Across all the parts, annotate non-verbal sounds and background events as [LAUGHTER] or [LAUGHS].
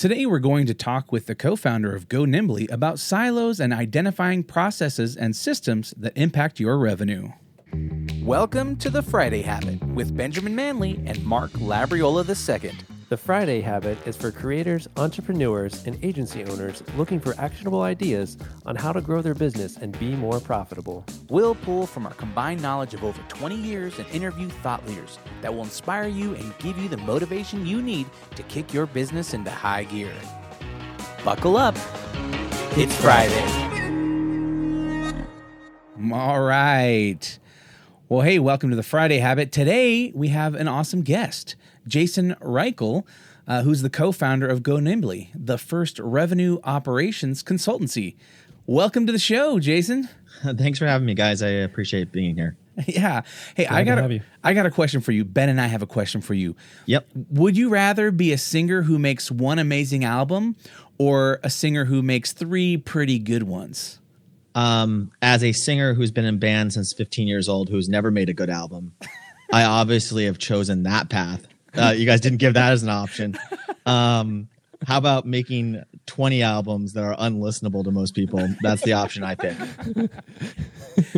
Today, we're going to talk with the co founder of Go Nimbly about silos and identifying processes and systems that impact your revenue. Welcome to the Friday Habit with Benjamin Manley and Mark Labriola II. The Friday Habit is for creators, entrepreneurs, and agency owners looking for actionable ideas on how to grow their business and be more profitable. We'll pull from our combined knowledge of over 20 years and interview thought leaders that will inspire you and give you the motivation you need to kick your business into high gear. Buckle up. It's Friday. All right. Well, hey, welcome to the Friday Habit. Today we have an awesome guest. Jason Reichl, uh, who's the co founder of Go Nimbly, the first revenue operations consultancy. Welcome to the show, Jason. [LAUGHS] Thanks for having me, guys. I appreciate being here. [LAUGHS] Yeah. Hey, Glad I got a, I got a question for you. Ben and I have a question for you. Yep. Would you rather be a singer who makes one amazing album or a singer who makes three pretty good ones? Um, as a singer who's been in band since 15 years old, who's never made a good album, [LAUGHS] I obviously have chosen that path. Uh, you guys didn't give that as an option. Um, how about making 20 albums that are unlistenable to most people? That's the option I pick.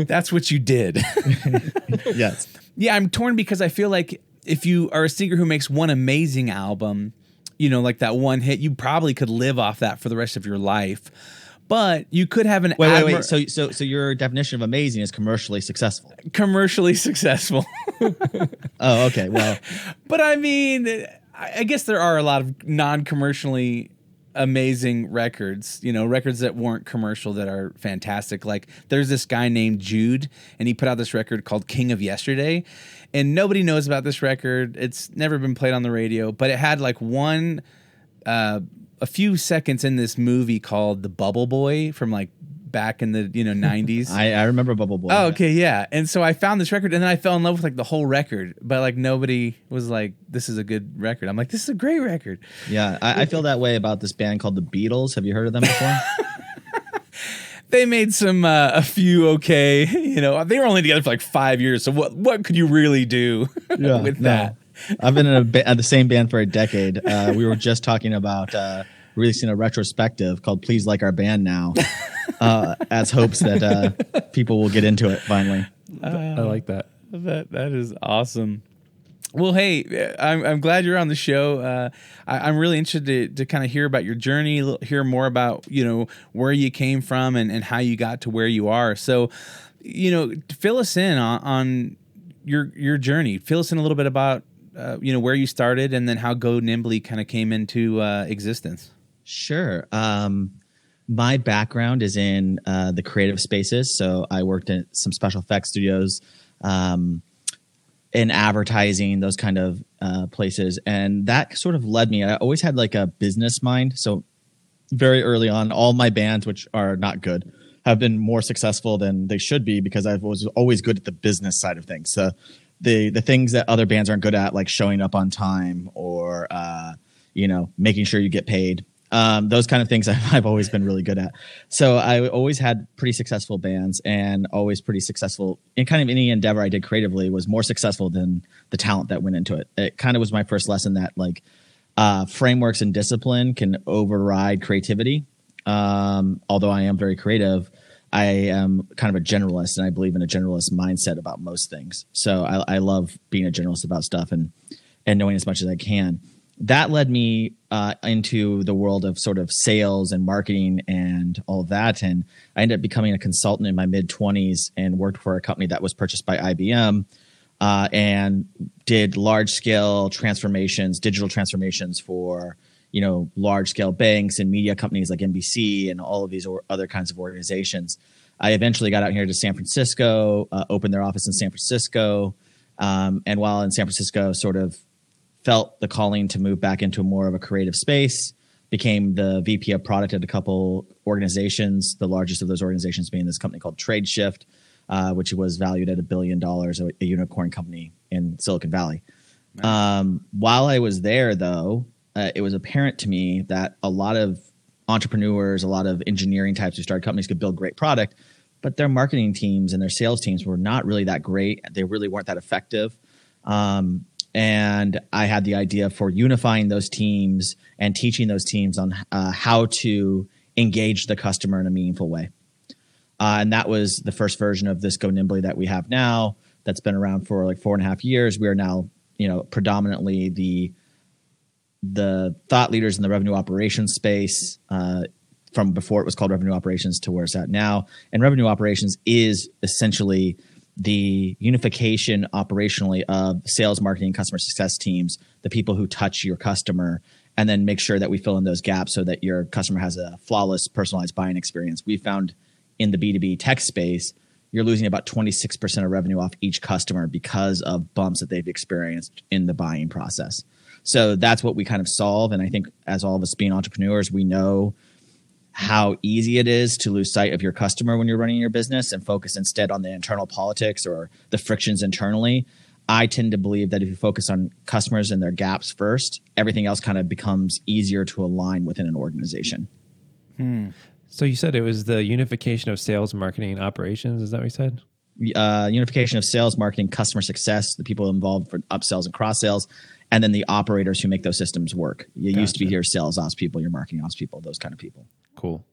That's what you did. [LAUGHS] yes. Yeah, I'm torn because I feel like if you are a singer who makes one amazing album, you know, like that one hit, you probably could live off that for the rest of your life. But you could have an wait, admir- wait, wait. So, so, so your definition of amazing is commercially successful. Commercially successful. [LAUGHS] oh, okay. Well, [LAUGHS] but I mean, I guess there are a lot of non-commercially amazing records, you know, records that weren't commercial that are fantastic. Like there's this guy named Jude and he put out this record called King of Yesterday and nobody knows about this record. It's never been played on the radio, but it had like one uh a few seconds in this movie called The Bubble Boy from like back in the you know 90s [LAUGHS] I, I remember bubble boy oh okay yeah. And so i found this record and then i fell in love with like the whole record but like nobody was like this is a good record. I'm like this is a great record. Yeah i, I feel that way about this band called the beatles. Have you heard of them before? [LAUGHS] They made some uh, a few okay [LAUGHS] you know they were only together for like five years so what what could you really do yeah, with no. that I've been in a ba- the same band for a decade. Uh, we were just talking about uh, releasing a retrospective called "Please Like Our Band Now," uh, as hopes that uh, people will get into it finally. I like that. That that is awesome. Well, hey, I'm, I'm glad you're on the show. Uh, I, am really interested to, to kind of hear about your journey, hear more about you know where you came from and, and how you got to where you are. So, you know, fill us in on, on your your journey. Fill us in a little bit about uh, you know where you started and then how Go Nimbly kind of came into uh, existence. Sure. Um, my background is in uh, the creative spaces, so I worked in some special effects studios, um, in advertising, those kind of uh, places, and that sort of led me. I always had like a business mind, so very early on, all my bands, which are not good, have been more successful than they should be because I was always good at the business side of things. So the the things that other bands aren't good at, like showing up on time or uh, you know making sure you get paid. Um, those kind of things [LAUGHS] I've always been really good at. So I always had pretty successful bands and always pretty successful in kind of any endeavor I did creatively was more successful than the talent that went into it. It kind of was my first lesson that like uh, frameworks and discipline can override creativity. Um, although I am very creative, I am kind of a generalist and I believe in a generalist mindset about most things. So I, I love being a generalist about stuff and and knowing as much as I can. That led me uh, into the world of sort of sales and marketing and all that. And I ended up becoming a consultant in my mid 20s and worked for a company that was purchased by IBM uh, and did large scale transformations, digital transformations for you know large scale banks and media companies like NBC and all of these or other kinds of organizations. I eventually got out here to San Francisco, uh, opened their office in San Francisco, um, and while in San Francisco, sort of felt the calling to move back into more of a creative space. Became the VP of product at a couple organizations. The largest of those organizations being this company called Tradeshift, uh, which was valued at a billion dollars, a, a unicorn company in Silicon Valley. Um, while I was there, though, uh, it was apparent to me that a lot of entrepreneurs, a lot of engineering types who started companies could build great product, but their marketing teams and their sales teams were not really that great. They really weren't that effective. Um, and I had the idea for unifying those teams and teaching those teams on uh, how to engage the customer in a meaningful way. Uh, and that was the first version of this Go Nimbly that we have now. That's been around for like four and a half years. We are now, you know, predominantly the the thought leaders in the revenue operations space. Uh, from before it was called revenue operations to where it's at now. And revenue operations is essentially the unification operationally of sales, marketing, customer success teams, the people who touch your customer, and then make sure that we fill in those gaps so that your customer has a flawless, personalized buying experience. We found in the B2B tech space, you're losing about 26% of revenue off each customer because of bumps that they've experienced in the buying process. So that's what we kind of solve. And I think as all of us being entrepreneurs, we know how easy it is to lose sight of your customer when you're running your business and focus instead on the internal politics or the frictions internally. I tend to believe that if you focus on customers and their gaps first, everything else kind of becomes easier to align within an organization. Hmm. So you said it was the unification of sales, marketing, and operations. Is that what you said? Uh, unification of sales, marketing, customer success, the people involved for upsells and cross sales, and then the operators who make those systems work. You gotcha. used to be your sales ops people, your marketing ops people, those kind of people. Cool.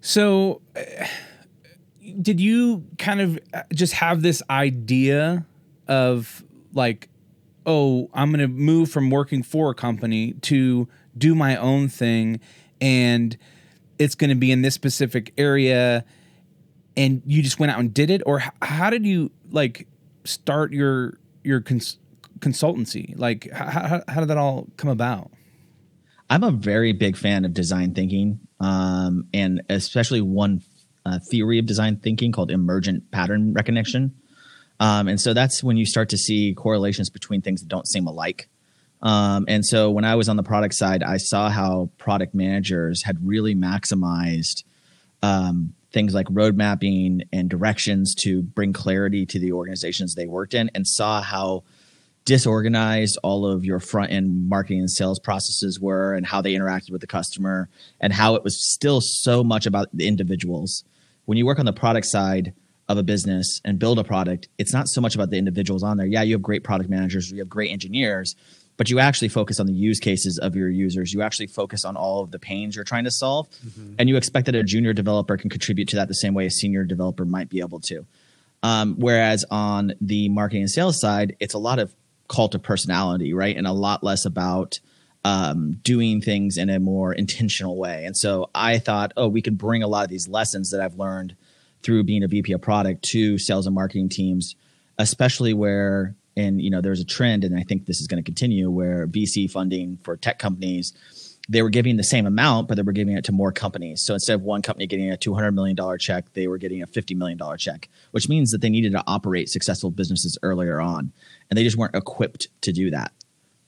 So, uh, did you kind of uh, just have this idea of like, oh, I'm going to move from working for a company to do my own thing, and it's going to be in this specific area, and you just went out and did it, or how did you like start your your cons- consultancy? Like, how, how did that all come about? I'm a very big fan of design thinking, um, and especially one uh, theory of design thinking called emergent pattern recognition. Um, and so that's when you start to see correlations between things that don't seem alike. Um, and so when I was on the product side, I saw how product managers had really maximized um, things like road mapping and directions to bring clarity to the organizations they worked in, and saw how disorganized all of your front end marketing and sales processes were and how they interacted with the customer and how it was still so much about the individuals. When you work on the product side of a business and build a product, it's not so much about the individuals on there. Yeah, you have great product managers, you have great engineers, but you actually focus on the use cases of your users. You actually focus on all of the pains you're trying to solve. Mm-hmm. And you expect that a junior developer can contribute to that the same way a senior developer might be able to. Um, whereas on the marketing and sales side, it's a lot of cult of personality, right? And a lot less about um, doing things in a more intentional way. And so I thought, oh, we can bring a lot of these lessons that I've learned through being a VP of product to sales and marketing teams, especially where, and you know, there's a trend, and I think this is going to continue where VC funding for tech companies they were giving the same amount, but they were giving it to more companies. So instead of one company getting a $200 million check, they were getting a $50 million check, which means that they needed to operate successful businesses earlier on. And they just weren't equipped to do that.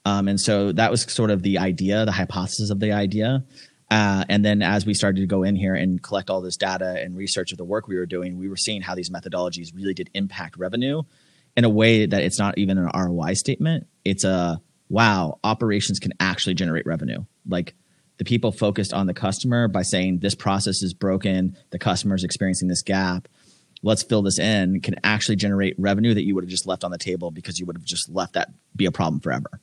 Um, and so that was sort of the idea, the hypothesis of the idea. Uh, and then as we started to go in here and collect all this data and research of the work we were doing, we were seeing how these methodologies really did impact revenue in a way that it's not even an ROI statement. It's a wow, operations can actually generate revenue. Like the people focused on the customer by saying this process is broken, the customer is experiencing this gap. Let's fill this in can actually generate revenue that you would have just left on the table because you would have just left that be a problem forever.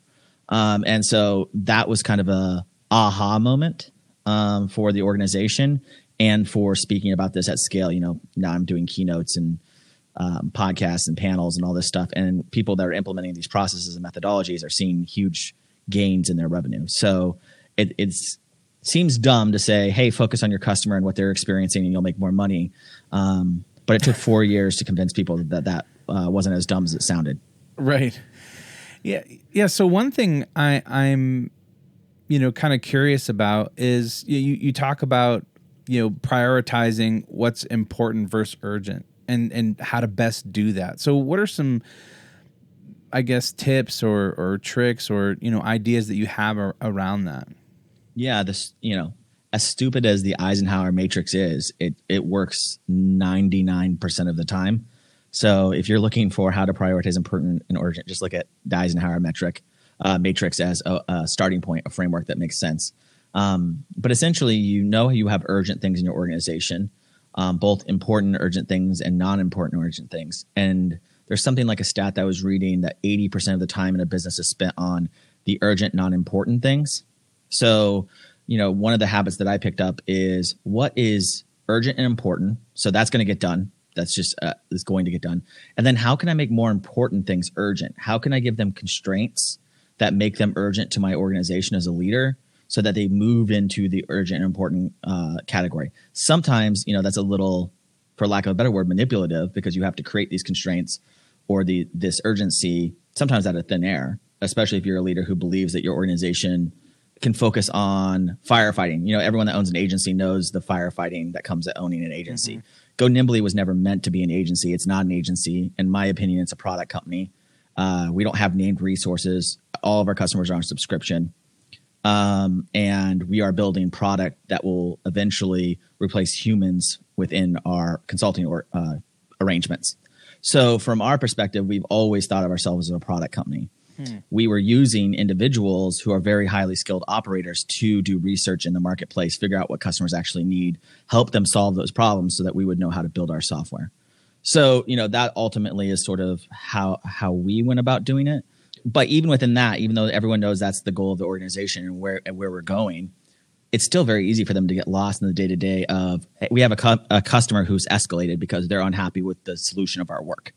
Um, and so that was kind of a aha moment um, for the organization and for speaking about this at scale. You know, now I'm doing keynotes and um, podcasts and panels and all this stuff. And people that are implementing these processes and methodologies are seeing huge gains in their revenue. So it it's, seems dumb to say, hey, focus on your customer and what they're experiencing and you'll make more money. Um, but it took four years to convince people that that uh, wasn't as dumb as it sounded. Right. Yeah. Yeah. So one thing I, I'm, you know, kind of curious about is you, you talk about, you know, prioritizing what's important versus urgent and and how to best do that. So what are some I guess tips or or tricks or you know ideas that you have ar- around that? Yeah, this you know as stupid as the Eisenhower matrix is, it it works 99% of the time. So if you're looking for how to prioritize important and urgent, just look at the Eisenhower metric uh, matrix as a, a, starting point, a framework that makes sense. Um, but essentially, you know you have urgent things in your organization um, both important urgent things and non-important urgent things and there's something like a stat that I was reading that 80% of the time in a business is spent on the urgent, non important things. So, you know, one of the habits that I picked up is what is urgent and important. So that's going to get done. That's just uh, is going to get done. And then how can I make more important things urgent? How can I give them constraints that make them urgent to my organization as a leader so that they move into the urgent and important uh, category? Sometimes, you know, that's a little, for lack of a better word, manipulative because you have to create these constraints or the this urgency sometimes out of thin air, especially if you're a leader who believes that your organization can focus on firefighting. You know, everyone that owns an agency knows the firefighting that comes at owning an agency. Mm-hmm. Go Nimbly was never meant to be an agency. It's not an agency. In my opinion, it's a product company. Uh, we don't have named resources. All of our customers are on subscription. Um, and we are building product that will eventually replace humans within our consulting or, uh, arrangements. So, from our perspective, we've always thought of ourselves as a product company. Hmm. We were using individuals who are very highly skilled operators to do research in the marketplace, figure out what customers actually need, help them solve those problems so that we would know how to build our software. So, you know, that ultimately is sort of how how we went about doing it. But even within that, even though everyone knows that's the goal of the organization and where and where we're going, it's still very easy for them to get lost in the day to day of we have a, cu- a customer who's escalated because they're unhappy with the solution of our work.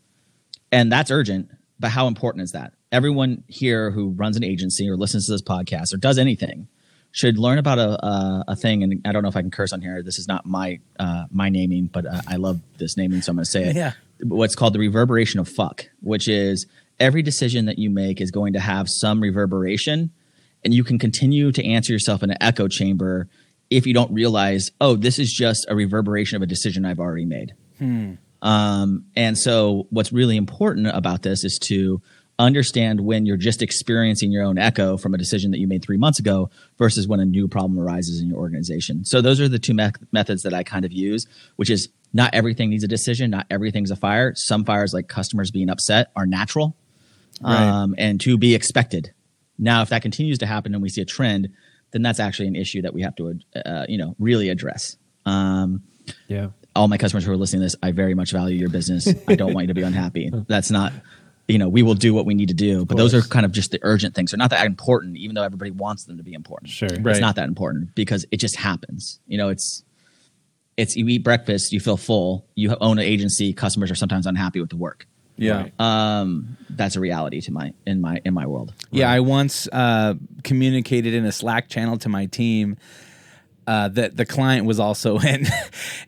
And that's urgent, but how important is that? everyone here who runs an agency or listens to this podcast or does anything should learn about a, a, a thing. And I don't know if I can curse on here. This is not my uh, my naming, but uh, I love this naming, so I'm going to say it. [LAUGHS] Yeah. What's called the reverberation of fuck, which is every decision that you make is going to have some reverberation, and you can continue to answer yourself in an echo chamber if you don't realize, oh, this is just a reverberation of a decision I've already made. Hmm. Um, and so, what's really important about this is to understand when you're just experiencing your own echo from a decision that you made three months ago versus when a new problem arises in your organization. So those are the two me- methods that I kind of use, which is not everything needs a decision, not everything's a fire. Some fires, like customers being upset, are natural right. um, and to be expected. Now, if that continues to happen and we see a trend, then that's actually an issue that we have to, uh, you know, really address. Um, yeah. All my customers who are listening to this, I very much value your business. I don't want you to be unhappy. [LAUGHS] That's not you know, we will do what we need to do. But those are kind of just the urgent things. They're not that important, even though everybody wants them to be important. Sure. Right. It's not that important because it just happens. You know, it's it's you eat breakfast, you feel full, you own an agency, customers are sometimes unhappy with the work. Yeah. Um, that's a reality to my in my in my world. Yeah, right. I once uh, communicated in a Slack channel to my team uh, that the client was also [LAUGHS] in,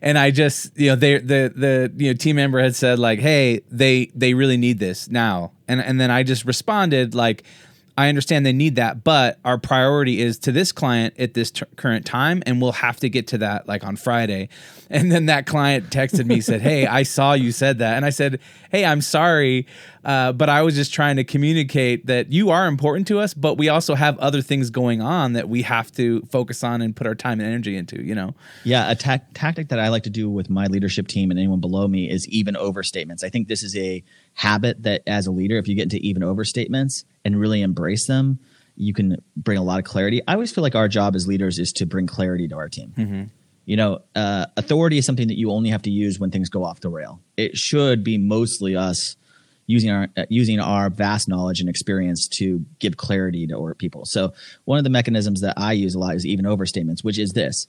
and I just you know they the the you know team member had said like hey they they really need this now, and and then I just responded like I understand they need that, but our priority is to this client at this t- current time, and we'll have to get to that like on Friday. [LAUGHS] And then that client texted me said, "Hey, I saw you said that," and I said, "Hey, I'm sorry, uh, but I was just trying to communicate that you are important to us, but we also have other things going on that we have to focus on and put our time and energy into." You know? Yeah, a ta- tactic that I like to do with my leadership team and anyone below me is even overstatements. I think this is a habit that as a leader, if you get into even overstatements and really embrace them, you can bring a lot of clarity. I always feel like our job as leaders is to bring clarity to our team. Mm-hmm. You know, uh, authority is something that you only have to use when things go off the rail. It should be mostly us using our uh, using our vast knowledge and experience to give clarity to our people. So one of the mechanisms that I use a lot is even overstatements, which is this: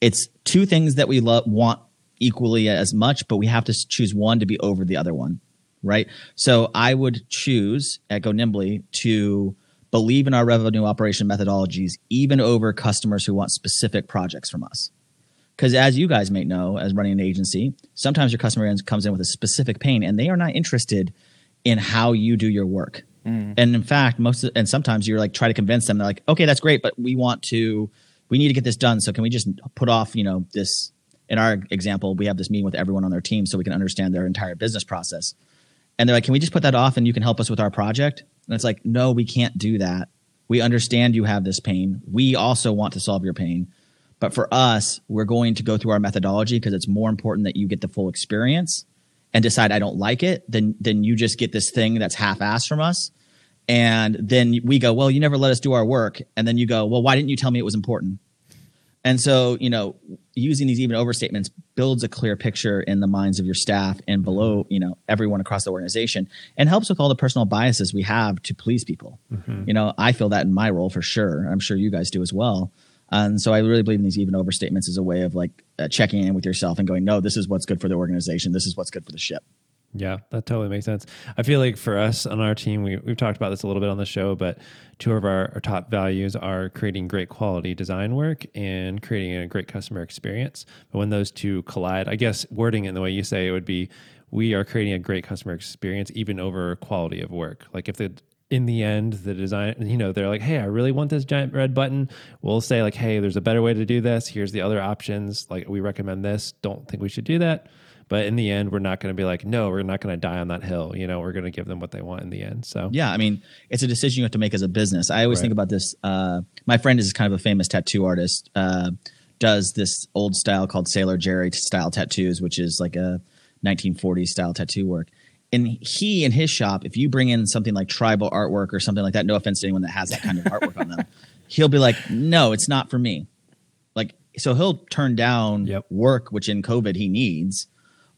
it's two things that we love want equally as much, but we have to choose one to be over the other one right? So I would choose at Go Nimbly to believe in our revenue operation methodologies even over customers who want specific projects from us. Because as you guys may know, as running an agency, sometimes your customer comes in with a specific pain and they are not interested in how you do your work. Mm. And in fact, most of, and sometimes you're like try to convince them. They're like, okay, that's great, but we want to, we need to get this done. So can we just put off, you know, this? In our example, we have this meeting with everyone on their team so we can understand their entire business process and they're like, "Can we just put that off and you can help us with our project?" And it's like, "No, we can't do that. We understand you have this pain. We also want to solve your pain." But for us, we're going to go through our methodology because it's more important that you get the full experience and decide I don't like it than than you just get this thing that's half-assed from us. And then we go, well, you never let us do our work. And then you go, well, why didn't you tell me it was important? And so, you know, using these even overstatements builds a clear picture in the minds of your staff and below, you know, everyone across the organization and helps with all the personal biases we have to please people. Mm-hmm. You know, I feel that in my role for sure. I'm sure you guys do as well. And so I really believe in these even overstatements as a way of like uh, checking in with yourself and going, no, this is what's good for the organization. This is what's good for the ship. Yeah, that totally makes sense. I feel like for us on our team, we, we've talked about this a little bit on the show, but two of our, our top values are creating great quality design work and creating a great customer experience. But when those two collide, I guess wording in the way you say it would be we are creating a great customer experience even over quality of work. Like if the in the end the design you know they're like hey i really want this giant red button we'll say like hey there's a better way to do this here's the other options like we recommend this don't think we should do that but in the end, we're not going to be like, no, we're not going to die on that hill. You know, we're going to give them what they want in the end. So yeah, I mean, it's a decision you have to make as a business. I always right. think about this. Uh, my friend is kind of a famous tattoo artist. Uh, does this old style called Sailor Jerry style tattoos, which is like a 1940s style tattoo work. And he in his shop, if you bring in something like tribal artwork or something like that, no offense to anyone that has that kind of artwork on them, [LAUGHS] he'll be like, no, it's not for me. Like, so he'll turn down yep. work, which in COVID he needs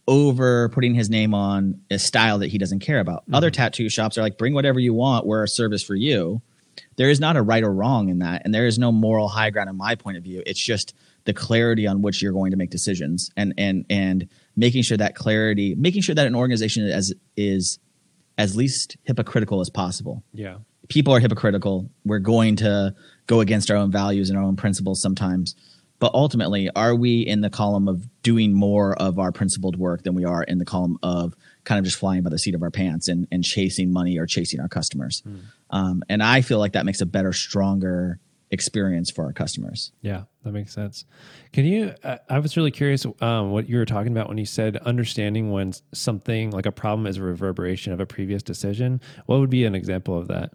over putting his name on a style that he doesn't care about. Mm-hmm. Other tattoo shops are like, bring whatever you want, we're a service for you. There is not a right or wrong in that. And there is no moral high ground in my point of view. It's just the clarity on which you're going to make decisions and and and making sure that clarity, making sure that an organization is is as least hypocritical as possible. Yeah. People are hypocritical. We're going to go against our own values and our own principles sometimes but ultimately are we in the column of doing more of our principled work than we are in the column of kind of just flying by the seat of our pants and, and chasing money or chasing our customers? Mm. um, and i feel like that makes a better stronger experience for our customers. Yeah that makes sense. Can you uh, i was really curious um, what you were talking about when you said understanding when something like a problem is a reverberation of a previous decision. What would be an example of that?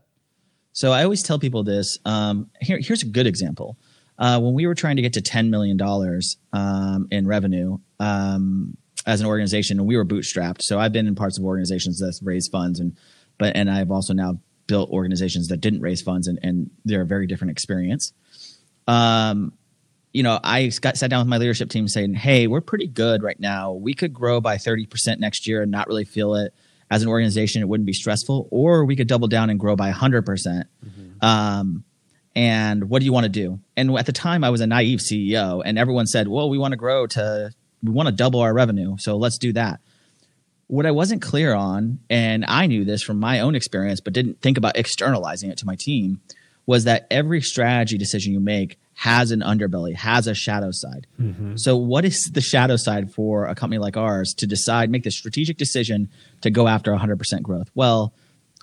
So i always tell people this um, here, here's a good example uh, when we were trying to get to $10 million um, in revenue um, as an organization, and we were bootstrapped. So I've been in parts of organizations that raise funds, and but and I've also now built organizations that didn't raise funds, and, and they're a very different experience. Um, you know, I got sat down with my leadership team saying, "Hey, we're pretty good right now. We could grow by thirty percent next year and not really feel it." As an organization, it wouldn't be stressful, or we could double down and grow by 100%. percent mm-hmm. um, and what do you want to do? And at the time, I was a naive CEO, and everyone said, "Well, we want to grow to, we want to double our revenue, so let's do that." What I wasn't clear on, and I knew this from my own experience, but didn't think about externalizing it to my team, was that every strategy decision you make has an underbelly, has a shadow side. Mm-hmm. So, what is the shadow side for a company like ours to decide, make the strategic decision to go after 100% growth? Well,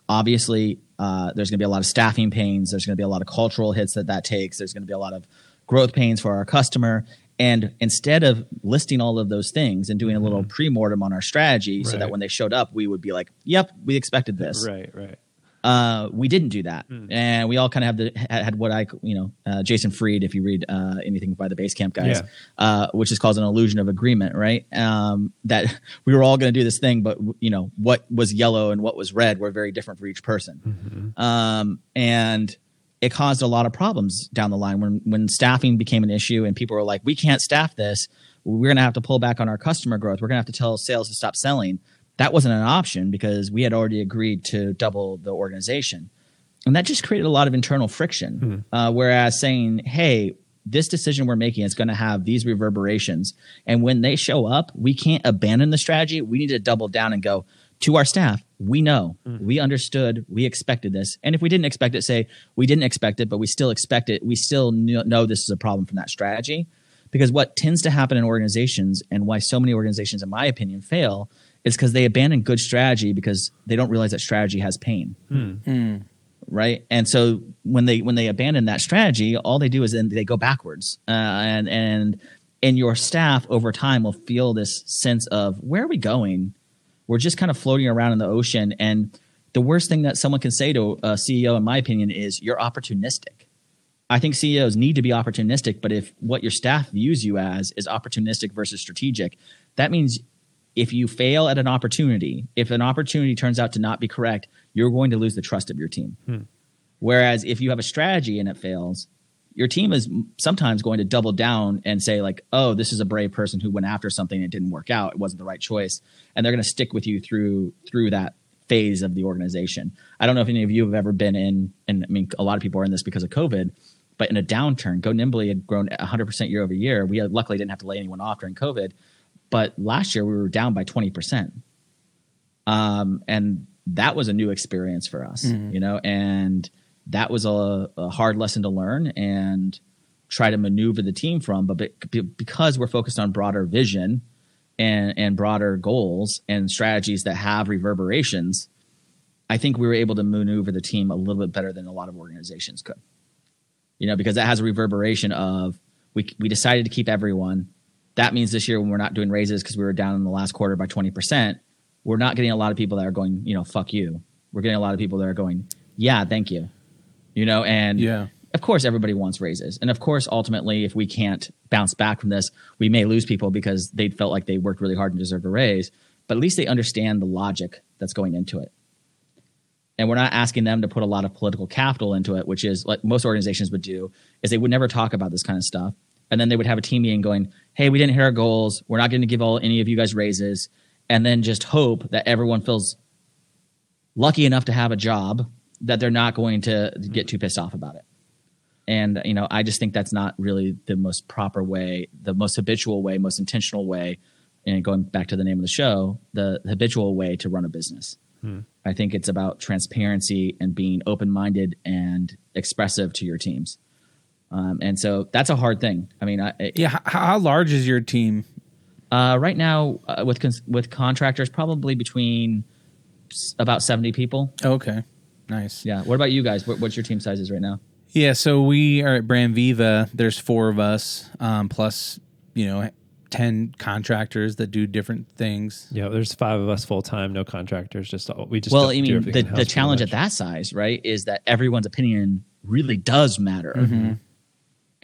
obviously uh, there's going to be a lot of staffing pains. There's going to be a lot of cultural hits that that takes. There's going to be a lot of growth pains for our customer. And instead of listing all of those things and doing a little mm-hmm. pre-mortem on our strategy right. so that when they showed up, we would be like, yep, we expected this. Right, right. Uh, we didn't do that, mm. and we all kind of have the had, what I you know uh, Jason Fried, if you read uh, anything by the Basecamp guys, yeah. Uh, which is called an illusion of agreement, right? Um, that [LAUGHS] we were all going to do this thing, but you know what was yellow and what was red were very different for each person, mm-hmm. um, and it caused a lot of problems down the line when when staffing became an issue and people were like, we can't staff this, we're going to have to pull back on our customer growth, we're going to have to tell sales to stop selling that wasn't an option because we had already agreed to double the organization. And that just created a lot of internal friction. Mm-hmm. Uh, whereas saying, hey, this decision we're making is going to have these reverberations. And when they show up, we can't abandon the strategy. We need to double down and go to our staff. We know, mm-hmm. we understood, we expected this. And if we didn't expect it, say, we didn't expect it, but we still expect it. We still know this is a problem from that strategy. Because what tends to happen in organizations and why so many organizations, in my opinion, fail it's because they abandon good strategy because they don't realize that strategy has pain. Mm. Right. And so when they when they abandon that strategy, all they do is then they go backwards. Uh, and and and your staff over time will feel this sense of where are we going? We're just kind of floating around in the ocean. And the worst thing that someone can say to a CEO, in my opinion, is you're opportunistic. I think CEOs need to be opportunistic, but if what your staff views you as is opportunistic versus strategic, that means if you fail at an opportunity, if an opportunity turns out to not be correct, you're going to lose the trust of your team. Hmm. Whereas if you have a strategy and it fails, your team is sometimes going to double down and say like, "Oh, this is a brave person who went after something and it didn't work out. It wasn't the right choice," and they're going to stick with you through through that phase of the organization. I don't know if any of you have ever been in, and I mean, a lot of people are in this because of COVID, but in a downturn, Go Nimbly had grown 100% year over year. We had, luckily didn't have to lay anyone off during COVID, but last year we were down by 20%. Um, and that was a new experience for us, mm-hmm. you know, and that was a, a, hard lesson to learn and try to maneuver the team from. But because we're focused on broader vision and, and broader goals and strategies that have reverberations, I think we were able to maneuver the team a little bit better than a lot of organizations could. You know, because that has a reverberation of we we decided to keep everyone. That means this year when we're not doing raises because we were down in the last quarter by twenty percent, we're not getting a lot of people that are going, you know, fuck you. We're getting a lot of people that are going, yeah, thank you. You know, and yeah. Of course, everybody wants raises, and of course, ultimately, if we can't bounce back from this, we may lose people because they felt like they worked really hard and deserved a raise. But at least they understand the logic that's going into it and we're not asking them to put a lot of political capital into it, which is what most organizations would do, is they would never talk about this kind of stuff. And then they would have a team meeting going, hey, we didn't hit our goals. We're not going to give all any of you guys raises. And then just hope that everyone feels lucky enough to have a job that they're not going to get too pissed off about it. And, you know, I just think that's not really the most proper way, the most habitual way, most intentional way. And going back to the name of the show, the habitual way to run a business. Hmm. I think it's about transparency and being open minded and expressive to your teams. Um, and so that's a hard thing. I mean, I, yeah. How, how, large is your team? Uh, right now, uh, with cons- with contractors, probably between s- about seventy people. Okay, nice. Yeah. What about you guys? What, what's your team sizes right now? Yeah, so we are at Brand Viva. There's four of us, um, plus you know 10 contractors that do different things. Yeah, there's five of us full time, no contractors. Just all, we just well, I mean, the, the challenge at that size, right, is that everyone's opinion really does matter. Mm-hmm.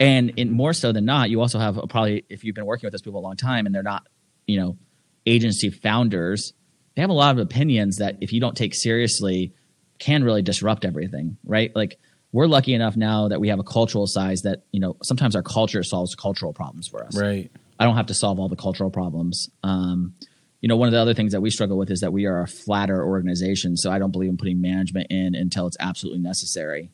And in more so than not, you also have probably if you've been working with those people a long time and they're not, you know, agency founders, they have a lot of opinions that if you don't take seriously, can really disrupt everything, right? Like we're lucky enough now that we have a cultural size that you know sometimes our culture solves cultural problems for us, right? I don't have to solve all the cultural problems. Um, you know, one of the other things that we struggle with is that we are a flatter organization. So I don't believe in putting management in until it's absolutely necessary.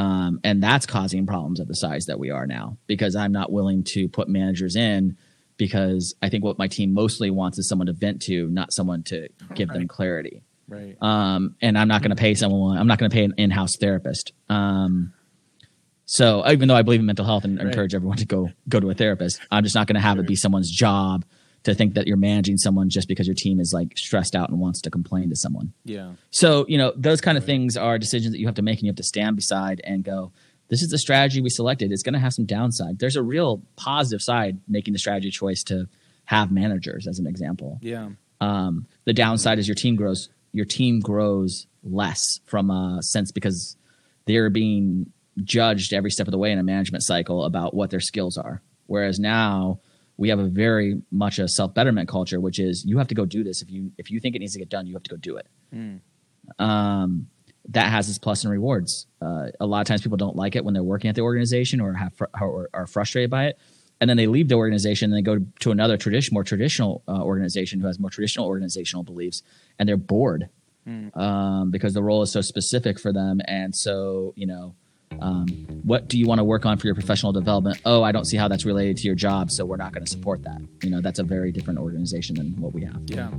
Um, and that's causing problems at the size that we are now because I'm not willing to put managers in because I think what my team mostly wants is someone to vent to, not someone to give right. them clarity. Right. Um, and I'm not going to pay someone. I'm not going to pay an in-house therapist. Um, so even though I believe in mental health and right. encourage everyone to go go to a therapist, I'm just not going to have sure. it be someone's job to think that you're managing someone just because your team is like stressed out and wants to complain to someone. Yeah. So, you know, those kind of right. things are decisions that you have to make and you have to stand beside and go, this is the strategy we selected. It's going to have some downside. There's a real positive side making the strategy choice to have managers as an example. Yeah. Um, the downside is your team grows your team grows less from a sense because they're being judged every step of the way in a management cycle about what their skills are. Whereas now we have a very much a self betterment culture, which is you have to go do this. If you if you think it needs to get done, you have to go do it. Mm. Um, that has its plus and rewards. Uh, a lot of times people don't like it when they're working at the organization or have fr- or are frustrated by it, and then they leave the organization and they go to another tradition, more traditional uh, organization who has more traditional organizational beliefs, and they're bored mm. um, because the role is so specific for them, and so you know um, what do you want to work on for your professional development? Oh, I don't see how that's related to your job, so we're not going to support that. You know, that's a very different organization than what we have. Yeah.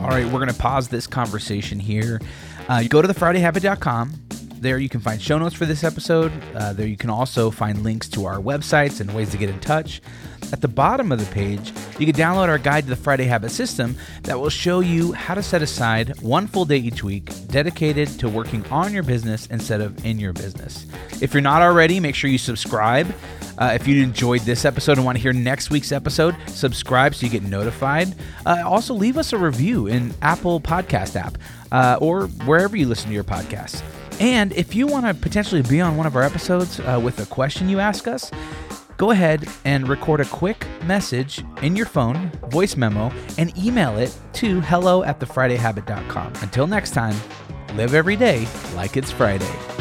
All right, we're going to pause this conversation here. Uh, you go to thefridayhabit.com. There you can find show notes for this episode. Uh, there you can also find links to our websites and ways to get in touch. At the bottom of the page, you can download our guide to the Friday Habit System that will show you how to set aside one full day each week dedicated to working on your business instead of in your business. If you're not already, make sure you subscribe. Uh, if you enjoyed this episode and want to hear next week's episode, subscribe so you get notified. Uh, also, leave us a review in Apple Podcast app uh, or wherever you listen to your podcasts. And if you want to potentially be on one of our episodes uh, with a question you ask us, go ahead and record a quick message in your phone, voice memo, and email it to hello at thefridayhabit.com. Until next time, live every day like it's Friday.